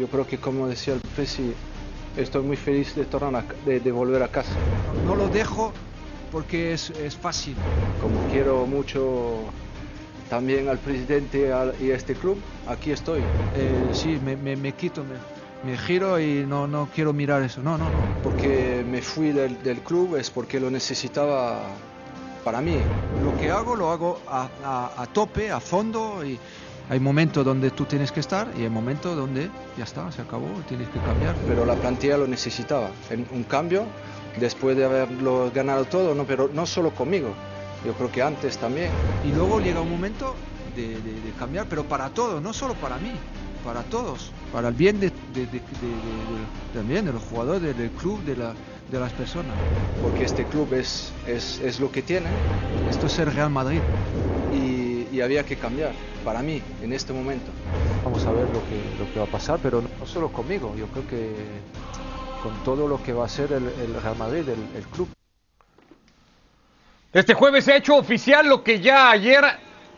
Yo creo que como decía el Presi, estoy muy feliz de, tornar de, volver a casa. No lo dejo porque es, es fácil. Como quiero mucho también al presidente y a este club, aquí estoy. Eh, sí, me, me, quito, me, giro y no, no quiero mirar eso. No, no, no. Porque me fui del, del club es porque lo necesitaba para mí. Lo que hago lo hago a, a, a tope, a fondo y hay momentos donde tú tienes que estar y hay momentos donde ya está, se acabó, tienes que cambiar. Pero la plantilla lo necesitaba, un cambio después de haberlo ganado todo, no, pero no solo conmigo, yo creo que antes también. Y luego llega un momento de, cambiar, pero para todos, no solo para mí, para todos, para el bien de, también de los jugadores, del club, de, la, de las personas. Porque este club es, es, es lo que tiene. Esto es el Real Madrid. Y, había que cambiar, para mí, en este momento. Vamos a ver lo que, lo que va a pasar, pero no solo conmigo, yo creo que con todo lo que va a ser el, Real Madrid, el, el club. Este jueves se ha hecho oficial lo que ya ayer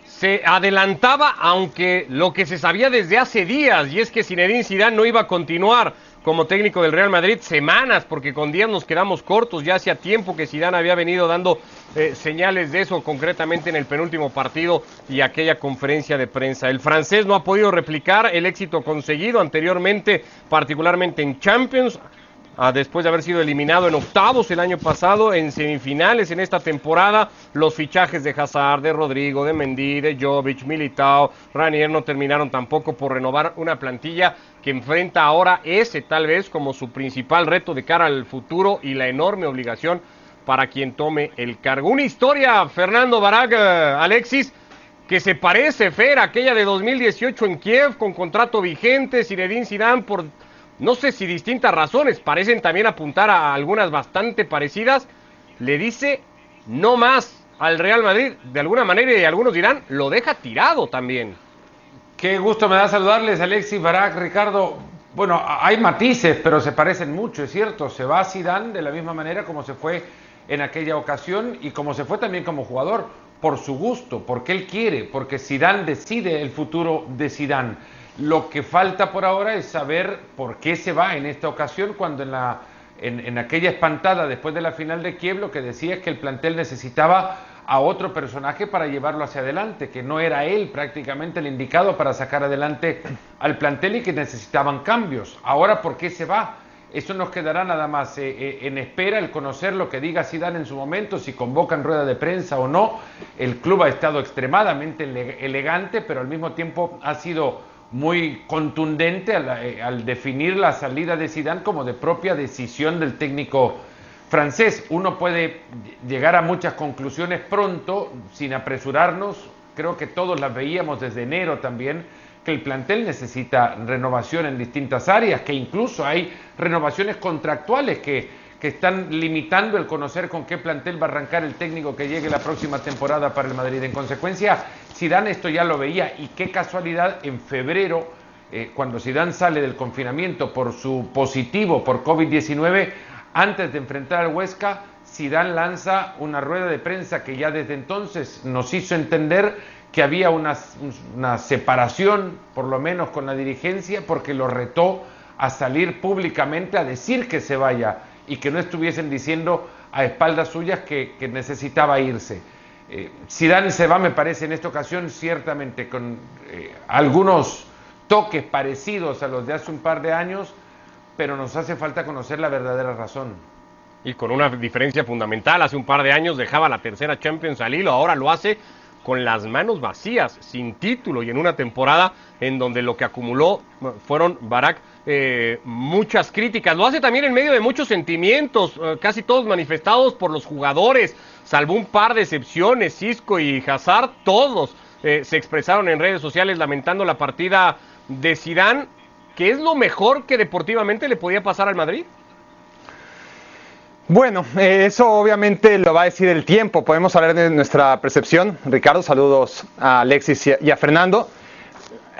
se adelantaba, aunque lo que se sabía desde hace días, y es que Zinedine Zidane no iba a continuar como técnico del Real Madrid semanas, porque con días nos quedamos cortos, ya hacía tiempo que Zidane había venido dando eh, señales de eso, concretamente en el penúltimo partido y aquella conferencia de prensa. El francés no ha podido replicar el éxito conseguido anteriormente, particularmente en Champions, después de haber sido eliminado en octavos el año pasado, en semifinales en esta temporada, los fichajes de Hazard, de Rodrigo, de Mendy, de Jovic, Militao, Ranier no terminaron tampoco por renovar una plantilla que enfrenta ahora ese tal vez como su principal reto de cara al futuro y la enorme obligación para quien tome el cargo. Una historia, Fernando Barag, eh, Alexis, que se parece, Fer, aquella de 2018 en Kiev, con contrato vigente, Zinedine Zidane por no sé si distintas razones, parecen también apuntar a algunas bastante parecidas, le dice no más al Real Madrid. De alguna manera, y algunos dirán, lo deja tirado también. Qué gusto me da saludarles, Alexis, Barak, Ricardo. Bueno, hay matices, pero se parecen mucho, es cierto. Se va Zidane de la misma manera como se fue en aquella ocasión y como se fue también como jugador, por su gusto, porque él quiere, porque Zidane decide el futuro de Zidane. Lo que falta por ahora es saber por qué se va en esta ocasión cuando en, la, en, aquella espantada después de la final de Kiev lo que decía es que el plantel necesitaba a otro personaje para llevarlo hacia adelante, que no era él prácticamente el indicado para sacar adelante al plantel y que necesitaban cambios. Ahora, ¿por qué se va? Eso nos quedará nada más eh, eh, en espera el conocer lo que diga Zidane en su momento, si convoca en rueda de prensa o no. El club ha estado extremadamente elegante, pero al mismo tiempo ha sido muy contundente eh, al, definir la salida de Zidane como de propia decisión del técnico francés. Uno puede llegar a muchas conclusiones pronto, sin apresurarnos. Creo que todos las veíamos desde enero también, que el plantel necesita renovación en distintas áreas, que incluso hay renovaciones contractuales que, que están limitando el conocer con qué plantel va a arrancar el técnico que llegue la próxima temporada para el Madrid. En consecuencia, Zidane esto ya lo veía y qué casualidad en febrero, eh, cuando Zidane sale del confinamiento por su positivo por COVID-19, antes de enfrentar al Huesca, Zidane lanza una rueda de prensa que ya desde entonces nos hizo entender que había una, separación, por lo menos con la dirigencia, porque lo retó a salir públicamente a decir que se vaya y que no estuviesen diciendo a espaldas suyas que necesitaba irse. Eh, Zidane se va, me parece, en esta ocasión, ciertamente con eh, algunos toques parecidos a los de hace un par de años, pero nos hace falta conocer la verdadera razón. Y con una diferencia fundamental, hace un par de años dejaba la tercera Champions al hilo, ahora lo hace con las manos vacías, sin título y en una temporada en donde lo que acumuló fueron Barak eh, muchas críticas. Lo hace también en medio de muchos sentimientos, eh, casi todos manifestados por los jugadores, salvo un par de excepciones, Cisco y Hazard, todos eh, se expresaron en redes sociales lamentando la partida de Sidán, que es lo mejor que deportivamente le podía pasar al Madrid. Bueno, eso obviamente lo va a decir el tiempo. Podemos hablar de nuestra percepción. Ricardo, saludos a Alexis y a Fernando.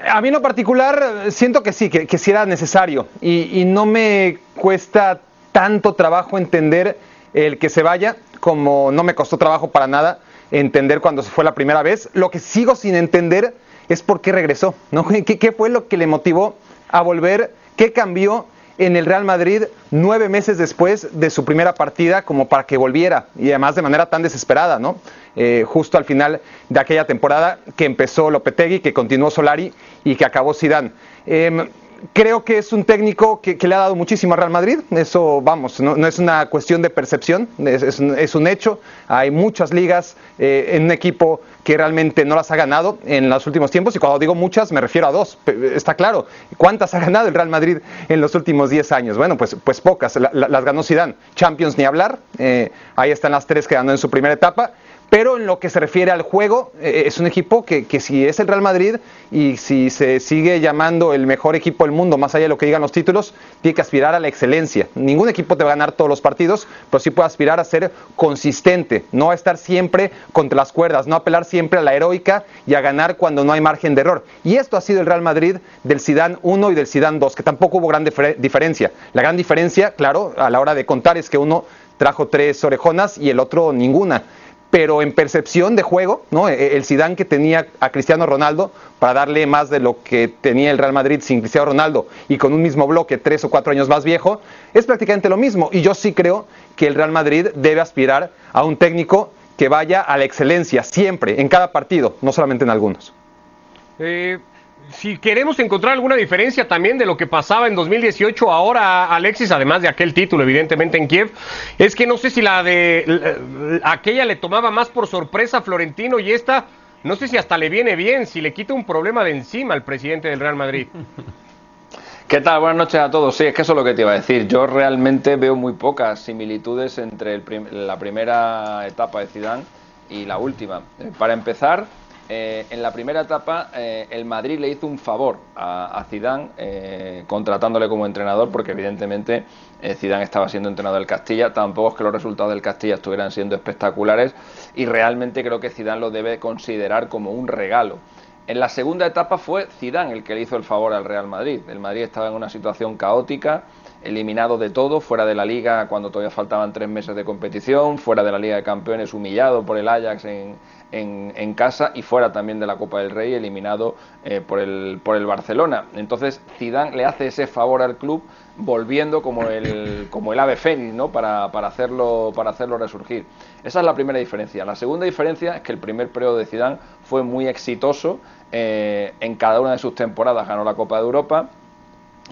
A mí en lo particular siento que sí, que, sí era necesario y, no me cuesta tanto trabajo entender el que se vaya como no me costó trabajo para nada entender cuando se fue la primera vez. Lo que sigo sin entender es por qué regresó, ¿no? ¿Qué, qué fue lo que le motivó a volver ¿Qué cambió en el Real Madrid nueve meses después de su primera partida como para que volviera y además de manera tan desesperada, ¿no? Eh, justo al final de aquella temporada que empezó Lopetegui, que continuó Solari y que acabó Zidane. Em, creo que es un técnico que, le ha dado muchísimo a Real Madrid. Eso, vamos, no, es una cuestión de percepción, es, un hecho. Hay muchas ligas eh, en un equipo que realmente no las ha ganado en los últimos tiempos. Y cuando digo muchas, me refiero a dos. Está claro. ¿Cuántas ha ganado el Real Madrid en los últimos 10 años? Bueno, pues, pues pocas. las ganó Zidane. Champions ni hablar. Eh, ahí están las tres que ganó en su primera etapa pero en lo que se refiere al juego, eh, es un equipo que, si es el Real Madrid y si se sigue llamando el mejor equipo del mundo, más allá de lo que digan los títulos, tiene que aspirar a la excelencia. Ningún equipo te va a ganar todos los partidos, pero sí puede aspirar a ser consistente, no a estar siempre contra las cuerdas, no apelar siempre a la heroica y a ganar cuando no hay margen de error. Y esto ha sido el Real Madrid del Zidane 1 y del Zidane 2, que tampoco hubo gran diferencia. La gran diferencia, claro, a la hora de contar es que uno trajo tres orejonas y el otro ninguna pero en percepción de juego, ¿no? E, e, el Zidane que tenía a Cristiano Ronaldo para darle más de lo que tenía el Real Madrid sin Cristiano Ronaldo y con un mismo bloque tres o cuatro años más viejo, es prácticamente lo mismo. Y yo sí creo que el Real Madrid debe aspirar a un técnico que vaya a la excelencia siempre, en cada partido, no solamente en algunos. Eh, si queremos encontrar alguna diferencia también de lo que pasaba en 2018 ahora, Alexis, además de aquel título, evidentemente en Kiev, es que no sé si la de aquella le tomaba más por sorpresa a Florentino y esta, no sé si hasta le viene bien, si le quita un problema de encima al presidente del Real Madrid. ¿Qué tal? Buenas noches a todos. Sí, es que eso es lo que te iba a decir. Yo realmente veo muy pocas similitudes entre la primera etapa de Zidane y la última. Eh, para empezar, eh, en la primera etapa eh, el Madrid le hizo un favor a, Zidane eh, contratándole como entrenador porque evidentemente Zidane estaba siendo entrenador del Castilla. Tampoco es que los resultados del Castilla estuvieran siendo espectaculares y realmente creo que Zidane lo debe considerar como un regalo. En la segunda etapa fue Zidane el que le hizo el favor al Real Madrid. El Madrid estaba en una situación caótica eliminado de todo, fuera de la liga cuando todavía faltaban tres meses de competición, fuera de la Liga de Campeones humillado por el Ajax en, en, casa y fuera también de la Copa del Rey, eliminado eh, por, el, por el Barcelona. Entonces Zidane le hace ese favor al club volviendo como el, como el ave fénix ¿no? para, para, hacerlo, para hacerlo resurgir. Esa es la primera diferencia. La segunda diferencia es que el primer periodo de Zidane fue muy exitoso. Eh, en cada una de sus temporadas ganó la Copa de Europa,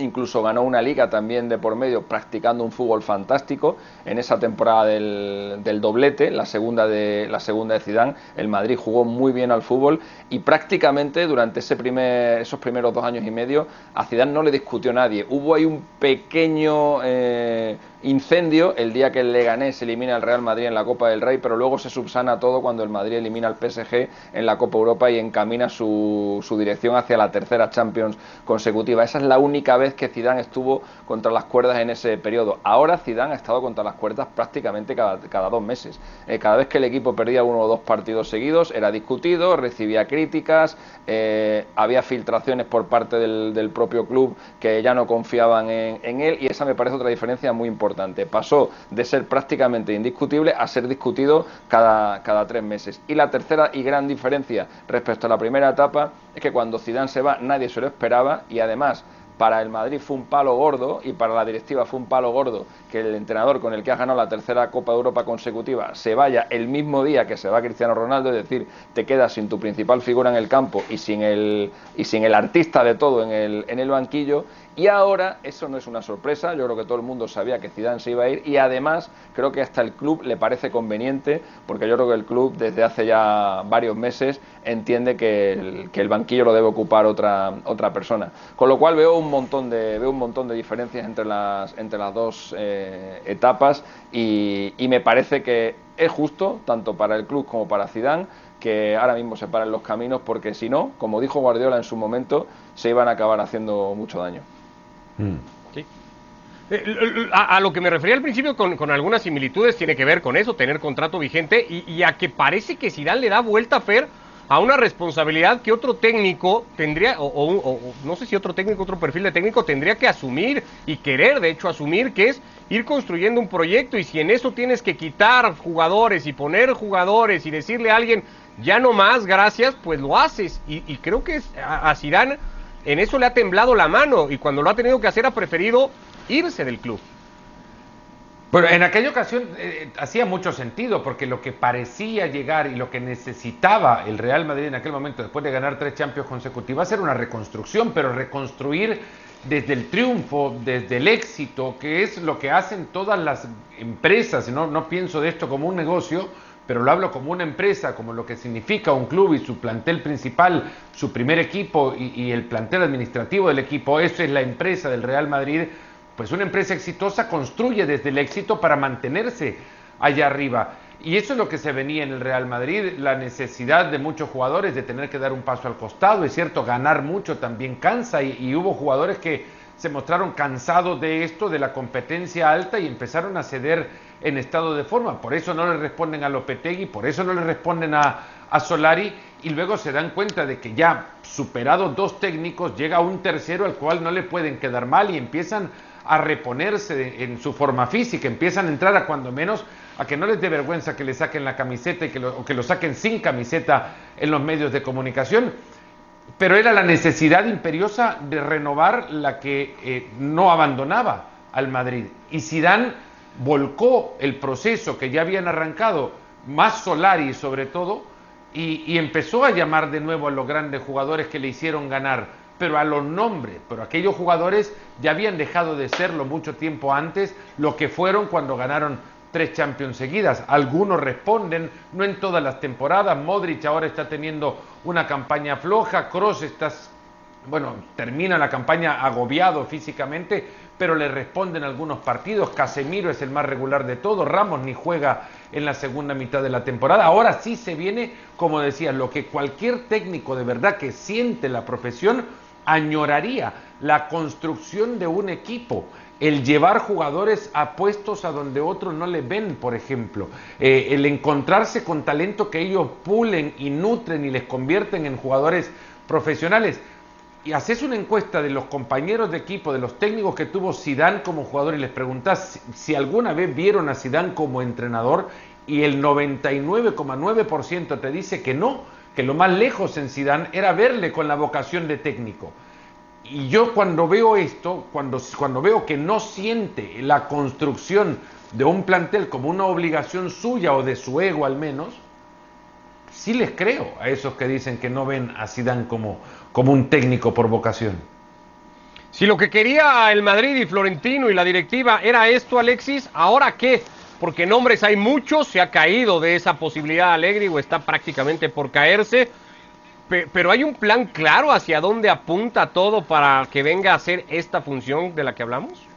incluso ganó una liga también de por medio practicando un fútbol fantástico en esa temporada del, doblete la segunda de la segunda de Zidane el Madrid jugó muy bien al fútbol y prácticamente durante ese primer, esos primeros dos años y medio a Zidane no le discutió nadie hubo ahí un pequeño eh, incendio el día que el Leganés elimina al Real Madrid en la Copa del Rey, pero luego se subsana todo cuando el Madrid elimina al PSG en la Copa Europa y encamina su, su dirección hacia la tercera Champions consecutiva. Esa es la única vez que Zidane estuvo contra las cuerdas en ese periodo. Ahora Zidane ha estado contra las cuerdas prácticamente cada, cada dos meses. Eh, cada vez que el equipo perdía uno o dos partidos seguidos era discutido, recibía críticas, eh, había filtraciones por parte del, propio club que ya no confiaban en, en él y esa me parece otra diferencia muy importante Pasó de ser prácticamente indiscutible a ser discutido cada, cada tres meses. Y la tercera y gran diferencia respecto a la primera etapa es que cuando Zidane se va nadie se lo esperaba y además para el Madrid fue un palo gordo y para la directiva fue un palo gordo que el entrenador con el que ha ganado la tercera Copa de Europa consecutiva se vaya el mismo día que se va Cristiano Ronaldo, es decir, te quedas sin tu principal figura en el campo y sin el, y sin el artista de todo en el, en el banquillo y ahora eso no es una sorpresa, yo creo que todo el mundo sabía que Zidane se iba a ir y además creo que hasta el club le parece conveniente porque yo creo que el club desde hace ya varios meses entiende que el, que el banquillo lo debe ocupar otra, otra persona. Con lo cual veo un montón de, veo un montón de diferencias entre las, entre las dos eh, etapas y, me parece que es justo tanto para el club como para Zidane que ahora mismo se paren los caminos porque si no, como dijo Guardiola en su momento, se iban a acabar haciendo mucho daño. Mm. Eh, a, lo que me refería al principio con, algunas similitudes tiene que ver con eso, tener contrato vigente y, a que parece que Zidane le da vuelta a Fer a una responsabilidad que otro técnico tendría, o, no sé si otro técnico, otro perfil de técnico tendría que asumir y querer de hecho asumir, que es ir construyendo un proyecto y si en eso tienes que quitar jugadores y poner jugadores y decirle a alguien ya no más, gracias, pues lo haces. Y, creo que a, a en eso le ha temblado la mano y cuando lo ha tenido que hacer ha preferido irse del club. Pero en aquella ocasión eh, hacía mucho sentido porque lo que parecía llegar y lo que necesitaba el Real Madrid en aquel momento después de ganar tres Champions consecutivas era una reconstrucción, pero reconstruir desde el triunfo, desde el éxito, que es lo que hacen todas las empresas, no, no pienso de esto como un negocio, pero lo hablo como una empresa, como lo que significa un club y su plantel principal, su primer equipo y, el plantel administrativo del equipo, eso es la empresa del Real Madrid pues una empresa exitosa construye desde el éxito para mantenerse allá arriba. Y eso es lo que se venía en el Real Madrid, la necesidad de muchos jugadores de tener que dar un paso al costado. Es cierto, ganar mucho también cansa y, hubo jugadores que se mostraron cansados de esto, de la competencia alta y empezaron a ceder en estado de forma. Por eso no le responden a Lopetegui, por eso no le responden a, a Solari y luego se dan cuenta de que ya superados dos técnicos llega un tercero al cual no le pueden quedar mal y empiezan a reponerse en su forma física, empiezan a entrar a cuando menos a que no les dé vergüenza que le saquen la camiseta y que lo, o que lo saquen sin camiseta en los medios de comunicación. Pero era la necesidad imperiosa de renovar la que eh, no abandonaba al Madrid. Y Zidane volcó el proceso que ya habían arrancado, más Solari sobre todo, y, y empezó a llamar de nuevo a los grandes jugadores que le hicieron ganar pero a los nombres, pero aquellos jugadores ya habían dejado de serlo mucho tiempo antes, lo que fueron cuando ganaron tres Champions seguidas. Algunos responden, no en todas las temporadas. Modric ahora está teniendo una campaña floja, Cross está, bueno, termina la campaña agobiado físicamente, pero le responden algunos partidos. Casemiro es el más regular de todos, Ramos ni juega en la segunda mitad de la temporada. Ahora sí se viene, como decía, lo que cualquier técnico de verdad que siente la profesión añoraría la construcción de un equipo, el llevar jugadores a puestos a donde otros no le ven, por ejemplo, eh, el encontrarse con talento que ellos pulen y nutren y les convierten en jugadores profesionales. Y haces una encuesta de los compañeros de equipo, de los técnicos que tuvo Sidán como jugador y les preguntas si, alguna vez vieron a Sidán como entrenador y el 99,9% te dice que no, que lo más lejos en Sidán era verle con la vocación de técnico. Y yo cuando veo esto, cuando, cuando veo que no siente la construcción de un plantel como una obligación suya o de su ego al menos, sí les creo a esos que dicen que no ven a Sidán como, como un técnico por vocación. Si lo que quería el Madrid y Florentino y la directiva era esto, Alexis, ¿ahora qué? porque nombres hay muchos, se ha caído de esa posibilidad Alegre o está prácticamente por caerse, pero hay un plan claro hacia dónde apunta todo para que venga a hacer esta función de la que hablamos.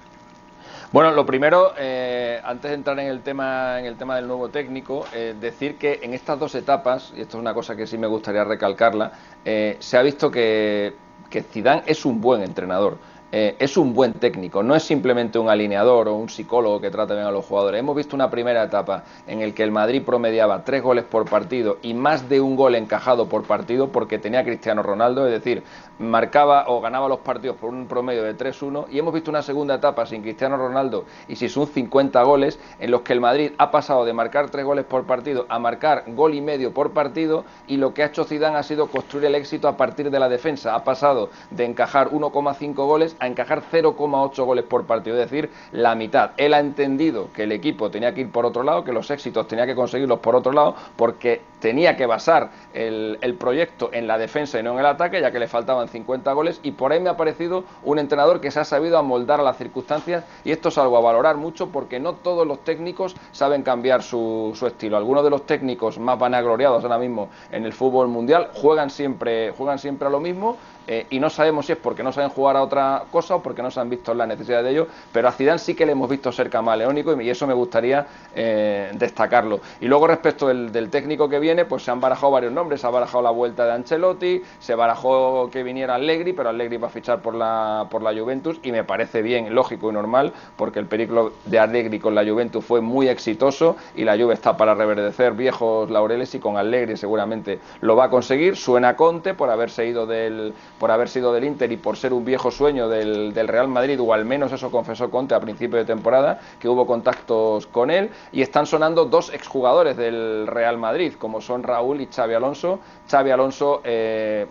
Bueno, lo primero, eh, antes de entrar en el tema, en el tema del nuevo técnico, eh, decir que en estas dos etapas, y esto es una cosa que sí me gustaría recalcarla, eh, se ha visto que, que Zidane es un buen entrenador eh, es un buen técnico, no es simplemente un alineador o un psicólogo que trata bien a los jugadores. Hemos visto una primera etapa en el que el Madrid promediaba tres goles por partido y más de un gol encajado por partido porque tenía Cristiano Ronaldo, es decir, marcaba o ganaba los partidos por un promedio de 3-1 y hemos visto una segunda etapa sin Cristiano Ronaldo y sin sus 50 goles en los que el Madrid ha pasado de marcar tres goles por partido a marcar gol y medio por partido y lo que ha hecho Zidane ha sido construir el éxito a partir de la defensa. Ha pasado de encajar 1,5 goles a encajar 0,8 goles por partido, es decir, la mitad. Él ha entendido que el equipo tenía que ir por otro lado, que los éxitos tenía que conseguirlos por otro lado, porque tenía que basar el, proyecto en la defensa y no en el ataque, ya que le faltaban 50 goles, y por ahí me ha parecido un entrenador que se ha sabido amoldar a las circunstancias, y esto es algo a valorar mucho, porque no todos los técnicos saben cambiar su, su estilo. Algunos de los técnicos más vanagloriados ahora mismo en el fútbol mundial juegan siempre, juegan siempre a lo mismo, eh, y no sabemos si es porque no saben jugar a otra cosa o porque no se han visto la necesidad de ello, pero a Zidane sí que le hemos visto ser camaleónico y, eso me gustaría eh, destacarlo. Y luego respecto del, técnico que viene, pues se han barajado varios nombres, se ha barajado la vuelta de Ancelotti, se barajó que viniera Allegri, pero Allegri va a fichar por la, por la Juventus y me parece bien, lógico y normal, porque el periplo de Allegri con la Juventus fue muy exitoso y la Juve está para reverdecer viejos laureles y con Allegri seguramente lo va a conseguir. Suena Conte por haberse ido del por haber sido del Inter y por ser un viejo sueño del, Real Madrid, o al menos eso confesó Conte a principio de temporada, que hubo contactos con él, y están sonando dos exjugadores del Real Madrid, como son Raúl y Xavi Alonso. Xavi Alonso... Eh,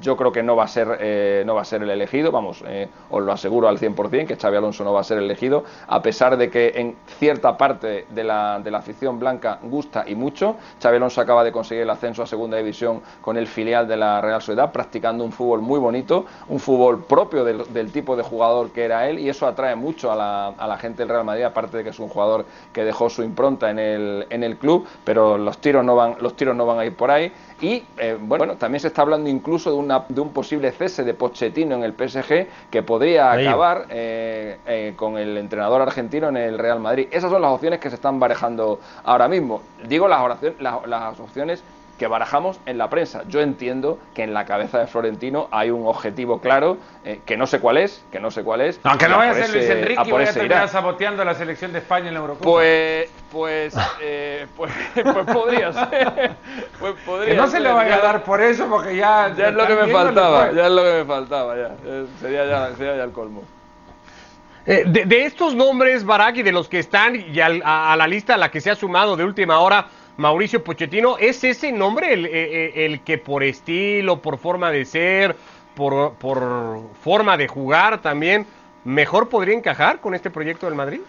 yo creo que no va a ser, eh, no va a ser el elegido, vamos, eh, os lo aseguro al 100% que Xavi Alonso no va a ser elegido, a pesar de que en cierta parte de la, de la afición blanca gusta y mucho. Xavi Alonso acaba de conseguir el ascenso a segunda división con el filial de la Real Sociedad, practicando un fútbol muy bonito, un fútbol propio del, tipo de jugador que era él y eso atrae mucho a la, a la, gente del Real Madrid, aparte de que es un jugador que dejó su impronta en el, en el club, pero los tiros no van, los tiros no van a ir por ahí. Y eh, bueno, también se está hablando incluso de, una, de un posible cese de Pochettino en el PSG que podría acabar eh, eh, con el entrenador argentino en el Real Madrid. Esas son las opciones que se están barajando ahora mismo. Digo las, oraciones, las, las opciones que barajamos en la prensa. Yo entiendo que en la cabeza de Florentino hay un objetivo claro, eh, que no sé cuál es, que no sé cuál es. Aunque no vaya a ser Luis Enrique y vaya a terminar saboteando la selección de España en la Eurocopa. Pues, pues, eh, pues, pues podría ser. Pues podría que no se le vaya a dar por eso, porque ya... Ya es lo que me faltaba, ya es lo que me faltaba, ya. Eh, sería, ya, sería ya el colmo. Eh, de, de, estos nombres, Barak, y de los que están y al, a, a la lista a la que se ha sumado de última hora, Mauricio Pochettino, ¿es ese nombre el, el, el, que por estilo, por forma de ser, por, por, forma de jugar también, mejor podría encajar con este proyecto del Madrid?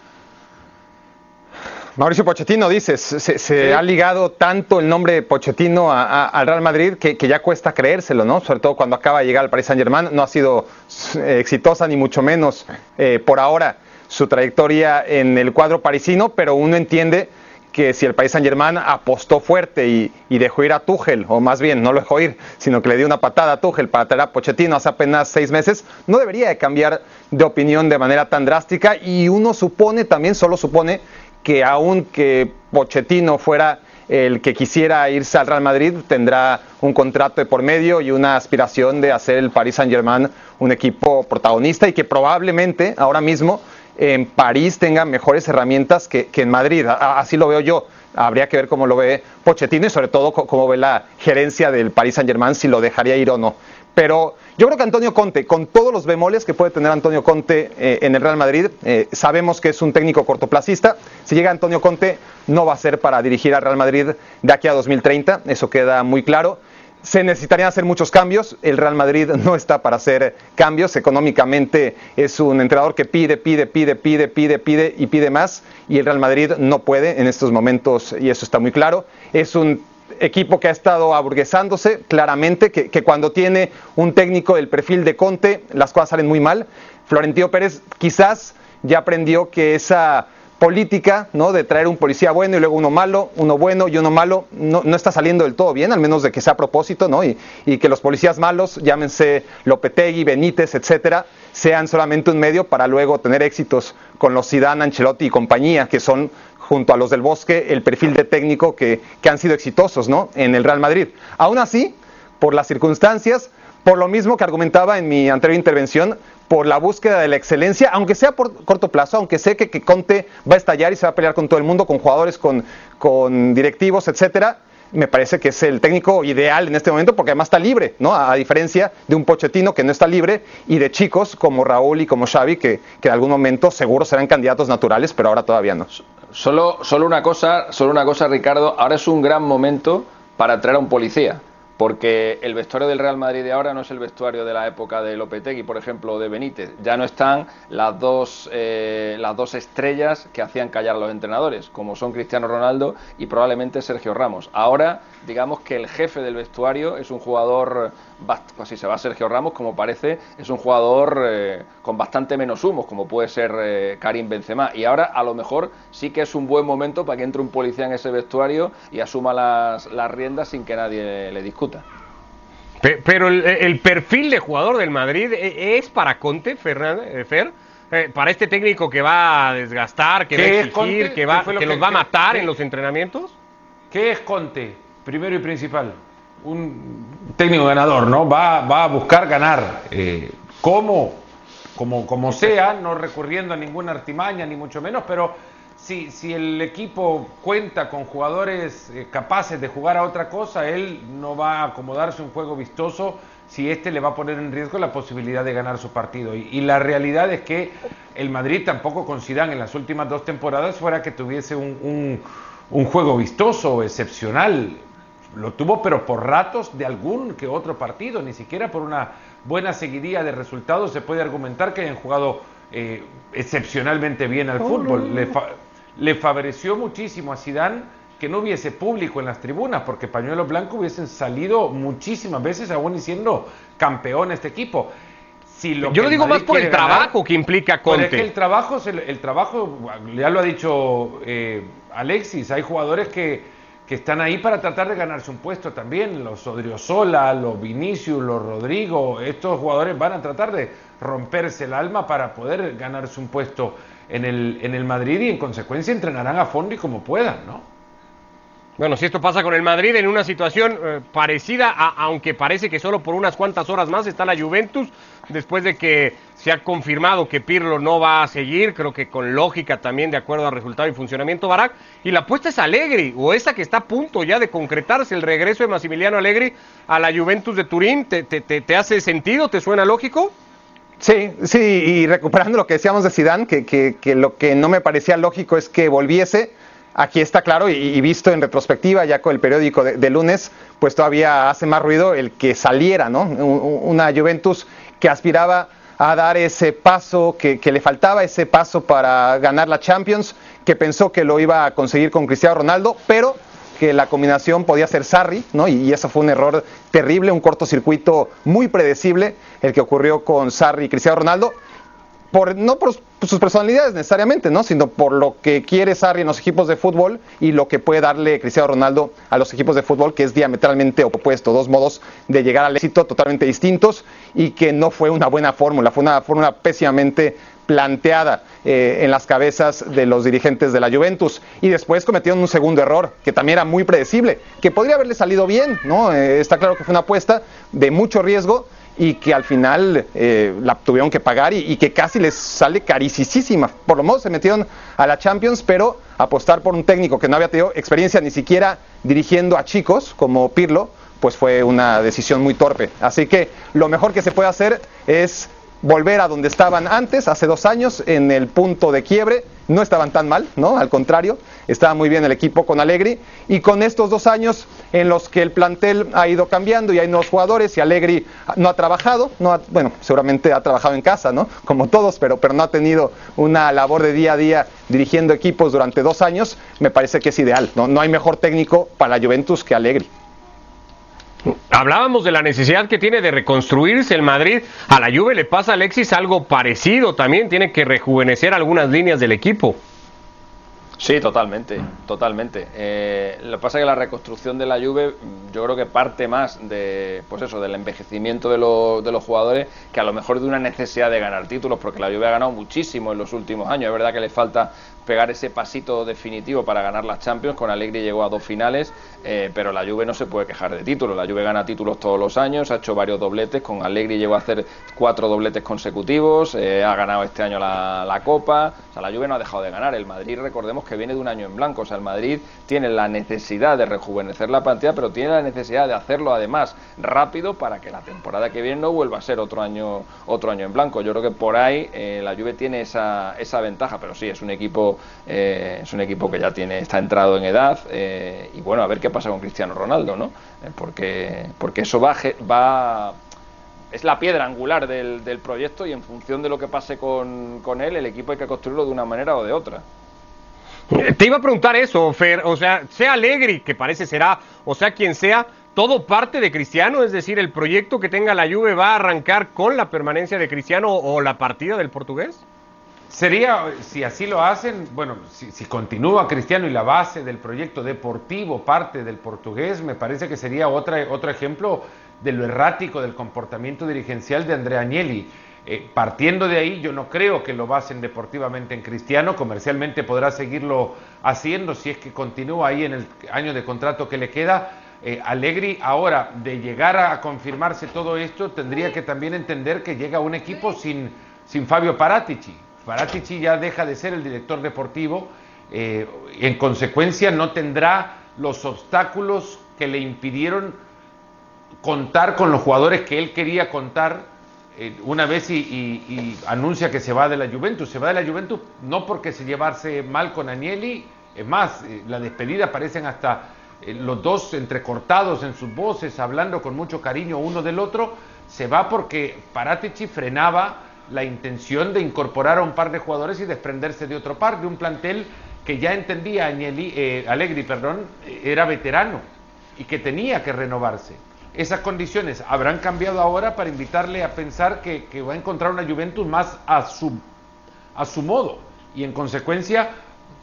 Mauricio Pochettino, dices, se, se sí. ha ligado tanto el nombre de Pochettino a, a, al Real Madrid que, que, ya cuesta creérselo, ¿no? Sobre todo cuando acaba de llegar al Paris Saint Germain, no ha sido eh, exitosa ni mucho menos eh, por ahora su trayectoria en el cuadro parisino, pero uno entiende que si el Paris Saint Germain apostó fuerte y, dejó ir a Tuchel, o más bien no lo dejó ir, sino que le dio una patada a Tuchel para traer a Pochettino hace apenas seis meses, no debería de cambiar de opinión de manera tan drástica y uno supone, también solo supone, que aunque Pochettino fuera el que quisiera irse al Real Madrid, tendrá un contrato de por medio y una aspiración de hacer el Paris Saint Germain un equipo protagonista y que probablemente ahora mismo en París tenga mejores herramientas que, que en Madrid. Así lo veo yo. Habría que ver cómo lo ve Pochettino y sobre todo cómo ve la gerencia del Paris Saint Germain, si lo dejaría ir o no. Pero yo creo que Antonio Conte, con todos los bemoles que puede tener Antonio Conte eh, en el Real Madrid, eh, sabemos que es un técnico cortoplacista. Si llega Antonio Conte, no va a ser para dirigir al Real Madrid de aquí a 2030, eso queda muy claro. Se necesitarían hacer muchos cambios. El Real Madrid no está para hacer cambios. Económicamente es un entrenador que pide, pide, pide, pide, pide, pide y pide más. Y el Real Madrid no puede en estos momentos, y eso está muy claro. Es un equipo que ha estado aburguesándose claramente, que, que, cuando tiene un técnico del perfil de Conte, las cosas salen muy mal. Florentino Pérez quizás ya aprendió que esa política, ¿no? De traer un policía bueno y luego uno malo, uno bueno y uno malo, no, está saliendo del todo bien, al menos de que sea a propósito, ¿no? Y, y que los policías malos, llámense Lopetegui, Benítez, etcétera, sean solamente un medio para luego tener éxitos con los Zidane, Ancelotti y compañía, que son junto a los del Bosque el perfil de técnico que, que han sido exitosos, ¿no? En el Real Madrid. Aún así, por las circunstancias, por lo mismo que argumentaba en mi anterior intervención, por la búsqueda de la excelencia, aunque sea por corto plazo, aunque sé que, que Conte va a estallar y se va a pelear con todo el mundo, con jugadores, con, con directivos, etcétera, me parece que es el técnico ideal en este momento porque además está libre, ¿no? A, diferencia de un Pochettino que no está libre y de chicos como Raúl y como Xavi que, que en algún momento seguro serán candidatos naturales, pero ahora todavía no. Solo, solo una cosa, solo una cosa, Ricardo, ahora es un gran momento para traer a un policía porque el vestuario del Real Madrid de ahora no es el vestuario de la época de Lopetegui, por ejemplo, de Benítez. Ya no están las dos, eh, las dos estrellas que hacían callar a los entrenadores, como son Cristiano Ronaldo y probablemente Sergio Ramos. Ahora, digamos que el jefe del vestuario es un jugador, si se va Sergio Ramos, como parece, es un jugador eh, con bastante menos humos, como puede ser eh, Karim Benzema. Y ahora, a lo mejor, sí que es un buen momento para que entre un policía en ese vestuario y asuma las, las riendas sin que nadie le discuta. Pero el, el, perfil de jugador del Madrid e, es para Conte, Ferran, Fer, eh, para este técnico que va a desgastar, que va a exigir, que, va, que, que, los va a matar ¿qué? en los entrenamientos. ¿Qué es Conte? Primero y principal. Un técnico ganador, ¿no? Va, va a buscar ganar. Eh. Como, como sea, no recurriendo a ninguna artimaña, ni mucho menos, pero si, si, el equipo cuenta con jugadores eh, capaces de jugar a otra cosa, él no va a acomodarse un juego vistoso si este le va a poner en riesgo la posibilidad de ganar su partido. Y, y la realidad es que el Madrid tampoco con Zidane en las últimas dos temporadas fuera que tuviese un, un, un juego vistoso excepcional. Lo tuvo, pero por ratos de algún que otro partido, ni siquiera por una buena seguidilla de resultados se puede argumentar que hayan jugado eh, excepcionalmente bien al fútbol. Le, le, favoreció muchísimo a Zidane que no hubiese público en las tribunas, porque Pañuelo Blanco hubiesen salido muchísimas veces aún y siendo campeón este equipo. Si lo Yo lo digo más por el trabajo que implica Conte. Es que el trabajo, el, trabajo, ya lo ha dicho eh, Alexis, hay jugadores que que están ahí para tratar de ganarse un puesto también. Los Odriozola, los Vinicius, los Rodrigo, estos jugadores van a tratar de romperse el alma para poder ganarse un puesto en el, en el Madrid y en consecuencia entrenarán a fondo y como puedan, ¿no? Bueno, si esto pasa con el Madrid en una situación eh, parecida, a, aunque parece que solo por unas cuantas horas más está la Juventus, después de que se ha confirmado que Pirlo no va a seguir, creo que con lógica también de acuerdo al resultado y funcionamiento Barak, y la apuesta es Allegri, o esa que está a punto ya de concretarse el regreso de Massimiliano Allegri a la Juventus de Turín, ¿te, te, te, hace sentido? ¿Te suena lógico? Sí, sí, y recuperando lo que decíamos de Zidane, que, que, que lo que no me parecía lógico es que volviese Aquí está claro y, visto en retrospectiva ya con el periódico de, lunes, pues todavía hace más ruido el que saliera, ¿no? Una Juventus que aspiraba a dar ese paso, que, le faltaba ese paso para ganar la Champions, que pensó que lo iba a conseguir con Cristiano Ronaldo, pero que la combinación podía ser Sarri, ¿no? Y, y, eso fue un error terrible, un cortocircuito muy predecible, el que ocurrió con Sarri y Cristiano Ronaldo por, no por sus personalidades necesariamente, ¿no? sino por lo que quiere Sarri en los equipos de fútbol y lo que puede darle Cristiano Ronaldo a los equipos de fútbol, que es diametralmente opuesto, dos modos de llegar al éxito totalmente distintos y que no fue una buena fórmula, fue una fórmula pésimamente planteada eh, en las cabezas de los dirigentes de la Juventus y después cometieron un segundo error que también era muy predecible, que podría haberle salido bien, ¿no? Eh, está claro que fue una apuesta de mucho riesgo y que al final eh, la tuvieron que pagar y, que casi les sale carísima. Por lo menos se metieron a la Champions, pero apostar por un técnico que no había tenido experiencia ni siquiera dirigiendo a chicos como Pirlo, pues fue una decisión muy torpe. Así que lo mejor que se puede hacer es volver a donde estaban antes, hace dos años, en el punto de quiebre. No estaban tan mal, ¿no? Al contrario, estaba muy bien el equipo con Allegri. Y con estos dos años en los que el plantel ha ido cambiando y hay nuevos jugadores y Allegri no ha trabajado, no bueno, seguramente ha trabajado en casa, ¿no? Como todos, pero, pero no ha tenido una labor de día a día dirigiendo equipos durante dos años, me parece que es ideal, ¿no? No hay mejor técnico para la Juventus que Allegri. Hablábamos de la necesidad que tiene de reconstruirse el Madrid. A la Juve le pasa a Alexis algo parecido. También tiene que rejuvenecer algunas líneas del equipo. Sí, totalmente, totalmente. Eh, lo que pasa es que la reconstrucción de la Juve, yo creo que parte más de, pues eso, del envejecimiento de, de los jugadores que a lo mejor de una necesidad de ganar títulos, porque la Juve ha ganado muchísimo en los últimos años. Es verdad que le falta pegar ese pasito definitivo para ganar las Champions. Con Allegri llegó a dos finales, eh, pero la Juve no se puede quejar de títulos. La Juve gana títulos todos los años, ha hecho varios dobletes. Con Allegri llegó a hacer cuatro dobletes consecutivos, eh, ha ganado este año la, la, Copa. O sea, la Juve no ha dejado de ganar. El Madrid, recordemos que viene de un año en blanco. O sea, el Madrid tiene la necesidad de rejuvenecer la plantilla, pero tiene la necesidad de hacerlo además rápido para que la temporada que viene no vuelva a ser otro año, otro año en blanco. Yo creo que por ahí eh, la Juve tiene esa, esa ventaja, pero sí, es un equipo eh, es un equipo que ya tiene está entrado en edad eh, y bueno, a ver qué pasa con Cristiano Ronaldo, ¿no? Eh, porque, porque eso va, es la piedra angular del, proyecto y en función de lo que pase con, con él, el equipo hay que construirlo de una manera o de otra. Te iba a preguntar eso, Fer, o sea, sea Alegri, que parece será, o sea quien sea, todo parte de Cristiano, es decir, el proyecto que tenga la Juve va a arrancar con la permanencia de Cristiano o la partida del portugués. Sería, si así lo hacen, bueno, si, continúa Cristiano y la base del proyecto deportivo parte del portugués, me parece que sería otra, otro ejemplo de lo errático del comportamiento dirigencial de Andrea Agnelli. Eh, partiendo de ahí, yo no creo que lo basen deportivamente en Cristiano, comercialmente podrá seguirlo haciendo si es que continúa ahí en el año de contrato que le queda. Eh, Allegri ahora, de llegar a confirmarse todo esto, tendría que también entender que llega un equipo sin, sin Fabio Paratici Paratici ya deja de ser el director deportivo, eh, en consecuencia no tendrá los obstáculos que le impidieron contar con los jugadores que él quería contar eh, una vez y, anuncia que se va de la Juventus. Se va de la Juventus no porque se llevarse mal con Agnelli, es más, eh, la despedida parecen hasta eh, los dos entrecortados en sus voces, hablando con mucho cariño uno del otro, se va porque Paratici frenaba la intención de incorporar a un par de jugadores y desprenderse de otro par, de un plantel que ya entendía Agnelli, eh, Allegri, perdón, era veterano y que tenía que renovarse. Esas condiciones habrán cambiado ahora para invitarle a pensar que, va a encontrar una Juventus más a su, a su modo y en consecuencia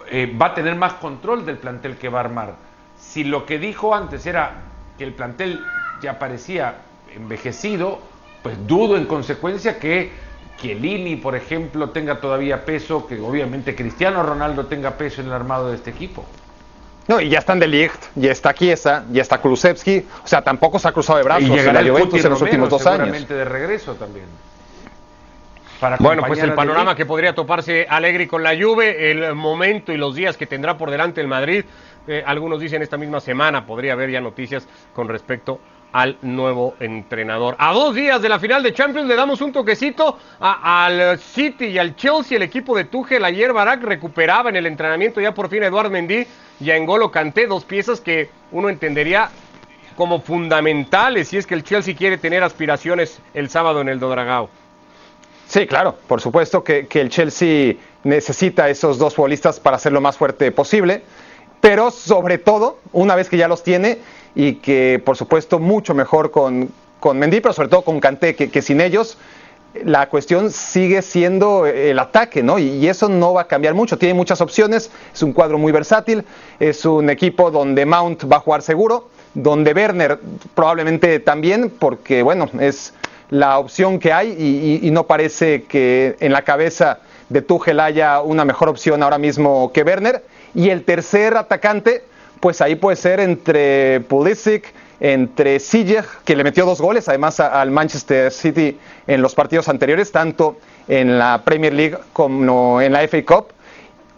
eh, va a tener más control del plantel que va a armar. Si lo que dijo antes era que el plantel ya parecía envejecido, pues dudo en consecuencia que Chiellini, por ejemplo, tenga todavía peso, que obviamente Cristiano Ronaldo tenga peso en el armado de este equipo. No, y ya están De Ligt, ya está Chiesa, ya está Kulusevski, o sea, tampoco se ha cruzado de brazos y en llegará el Juventus en los Romero, últimos dos años. de regreso también. Para Bueno, pues el a panorama que podría toparse Alegri con la Juve, el momento y los días que tendrá por delante el Madrid. eh, algunos dicen esta misma semana podría haber ya noticias con respecto al nuevo entrenador. A dos días de la final de Champions le damos un toquecito al City y al Chelsea, el equipo de Tuchel. Ayer Barak recuperaba en el entrenamiento ya por fin Eduard Mendy y a Engolo Kanté, dos piezas que uno entendería como fundamentales si es que el Chelsea quiere tener aspiraciones el sábado en el Dodragao. Sí, claro, por supuesto que, que el Chelsea necesita esos dos futbolistas para ser lo más fuerte posible, pero sobre todo, una vez que ya los tiene y que por supuesto mucho mejor con, con Mendy, pero sobre todo con Kanté, que, que sin ellos la cuestión sigue siendo el ataque, ¿no? Y, eso no va a cambiar mucho, tiene muchas opciones, es un cuadro muy versátil, es un equipo donde Mount va a jugar seguro, donde Werner probablemente también, porque bueno, es la opción que hay y, y- y no parece que en la cabeza de Tuchel haya una mejor opción ahora mismo que Werner. Y el tercer atacante, pues ahí puede ser entre Pulisic, entre Ziyech, que le metió dos goles además al Manchester City en los partidos anteriores, tanto en la Premier League como en la FA Cup,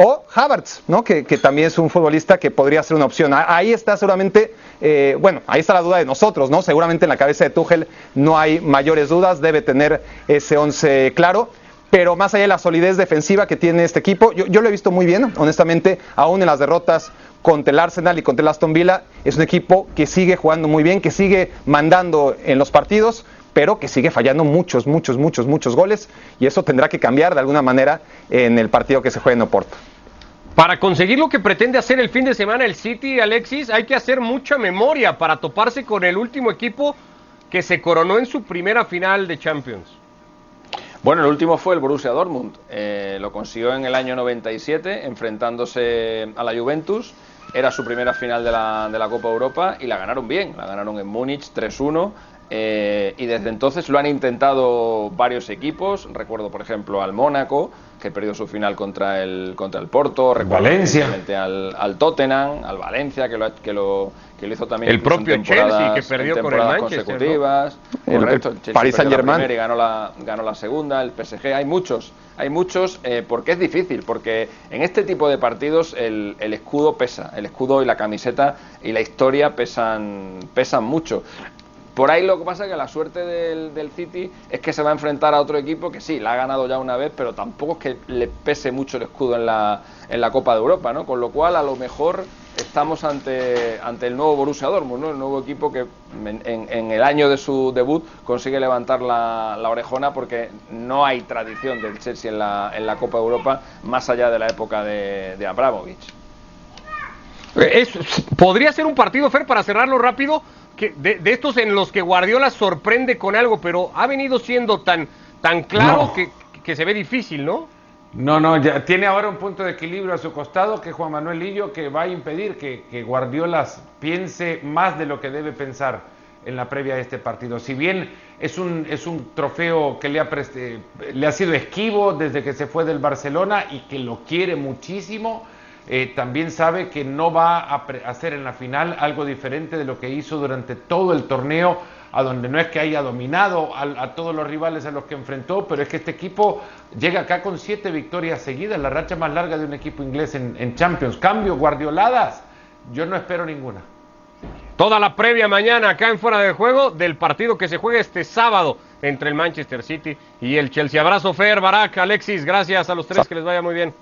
o Havertz, ¿no? que, también es un futbolista que podría ser una opción. Ahí está seguramente, eh, bueno, ahí está la duda de nosotros, ¿no? Seguramente en la cabeza de Tuchel no hay mayores dudas, debe tener ese 11 claro. Pero más allá de la solidez defensiva que tiene este equipo, yo, yo lo he visto muy bien, honestamente, aún en las derrotas contra el Arsenal y contra el Aston Villa, es un equipo que sigue jugando muy bien, que sigue mandando en los partidos, pero que sigue fallando muchos, muchos, muchos, muchos goles, y eso tendrá que cambiar de alguna manera en el partido que se juegue en Oporto. Para conseguir lo que pretende hacer el fin de semana el City, Alexis, hay que hacer mucha memoria para toparse con el último equipo que se coronó en su primera final de Champions. Bueno, el último fue el Borussia Dortmund. Eh, lo consiguió en el año 97, enfrentándose a la Juventus. Era su primera final de la, de la Copa Europa y la ganaron bien. La ganaron en Múnich 3-1. Eh, y desde entonces lo han intentado varios equipos. Recuerdo, por ejemplo, al Mónaco, que perdió su final contra el, contra el Porto. Recuerdo Valencia. Al, al Tottenham, al Valencia, que lo, que lo, que lo hizo también. El propio Chelsea, que perdió con el Manchester, ¿no? consecutivas. El- la Saint-Germain. primera y ganó la, ganó la segunda, el PSG. Hay muchos, hay muchos, eh, porque es difícil, porque en este tipo de partidos el, el escudo pesa, el escudo y la camiseta y la historia pesan, pesan mucho. Por ahí lo que pasa es que la suerte del, del City es que se va a enfrentar a otro equipo que sí, la ha ganado ya una vez, pero tampoco es que le pese mucho el escudo en la, en la Copa de Europa, ¿no? Con lo cual, a lo mejor estamos ante, ante el nuevo Borussia Dortmund, ¿no? El nuevo equipo que en, el año de su debut consigue levantar la, la orejona porque no hay tradición del Chelsea en la, en la Copa de Europa más allá de la época de, de Abramovich. Es- podría ser un partido, Fer, para cerrarlo rápido, que de, de estos en los que Guardiola sorprende con algo, pero ha venido siendo tan, tan claro No. que, que se ve difícil, ¿no? No, no, ya tiene ahora un punto de equilibrio a su costado que Juan Manuel Lillo que va a impedir que, que Guardiola piense más de lo que debe pensar en la previa de este partido. Si bien es un, es un trofeo que le ha, preste- le ha sido esquivo desde que se fue del Barcelona y que lo quiere muchísimo, eh, también sabe que no va a hacer en la final algo diferente de lo que hizo durante todo el torneo, a donde no es que haya dominado a, a todos los rivales a los que enfrentó, pero es que este equipo llega acá con siete victorias seguidas, la racha más larga de un equipo inglés en, en Champions. Cambio, guardioladas, yo no espero ninguna. Toda la previa mañana acá en Fuera de Juego del partido que se juega este sábado entre el Manchester City y el Chelsea. Abrazo, Fer, Barak, Alexis, gracias a los tres, que les vaya muy bien.